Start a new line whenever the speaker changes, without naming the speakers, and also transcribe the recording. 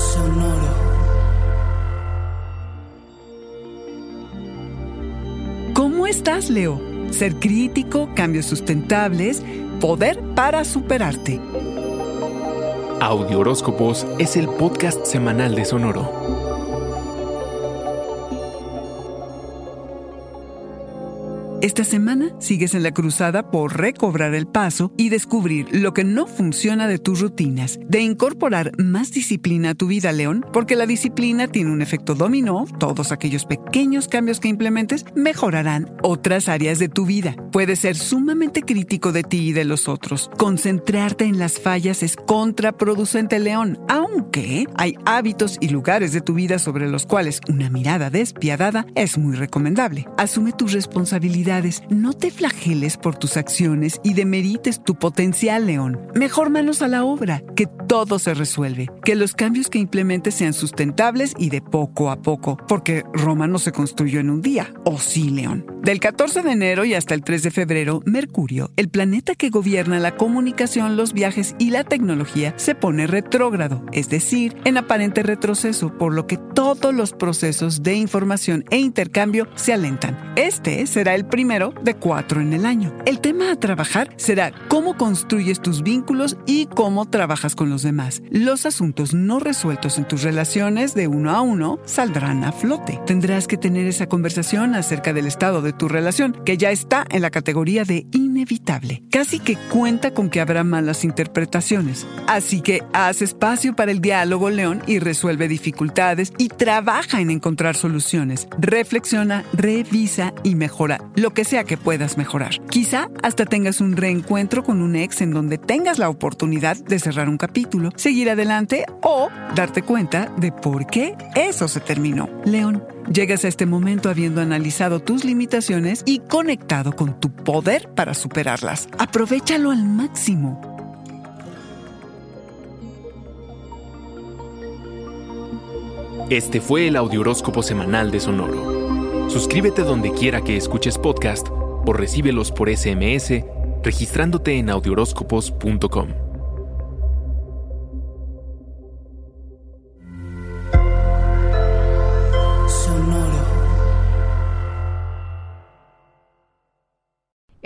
Sonoro. ¿Cómo estás, Leo? Ser crítico, cambios sustentables, poder para superarte.
Audio Horóscopos es el podcast semanal de Sonoro.
Esta semana sigues en la cruzada por recobrar el paso y descubrir lo que no funciona de tus rutinas, de incorporar más disciplina a tu vida, León, porque la disciplina tiene un efecto dominó, todos aquellos pequeños cambios que implementes mejorarán otras áreas de tu vida. Puedes ser sumamente crítico de ti y de los otros. Concentrarte en las fallas es contraproducente, León, aunque hay hábitos y lugares de tu vida sobre los cuales una mirada despiadada es muy recomendable. Asume tus no te flageles por tus acciones y demerites tu potencial, León. Mejor manos a la obra, que todo se resuelve. Que los cambios que implementes sean sustentables y de poco a poco, porque Roma no se construyó en un día. ¿O sí, León? Del 14 de enero y hasta el 3 de febrero, Mercurio, el planeta que gobierna la comunicación, los viajes y la tecnología, se pone retrógrado, es decir, en aparente retroceso, por lo que todos los procesos de información e intercambio se alentan. Este será el primero de cuatro en el año. El tema a trabajar será cómo construyes tus vínculos y cómo trabajas con los demás. Los asuntos no resueltos en tus relaciones de uno a uno saldrán a flote. Tendrás que tener esa conversación acerca del estado de tu relación, que ya está en la categoría de inevitable. Casi que cuenta con que habrá malas interpretaciones. Así que haz espacio para el diálogo, León, y resuelve dificultades y trabaja en encontrar soluciones. Reflexiona, revisa y mejora lo que sea que puedas mejorar. Quizá hasta tengas un reencuentro con un ex en donde tengas la oportunidad de cerrar un capítulo, seguir adelante o darte cuenta de por qué eso se terminó. León, llegas a este momento habiendo analizado tus limitaciones y conectado con tu poder para superarlas. Aprovechalo al máximo.
Este fue el Audioróscopo Semanal de Sonoro. Suscríbete donde quiera que escuches podcast o recíbelos por SMS registrándote en audioróscopos.com.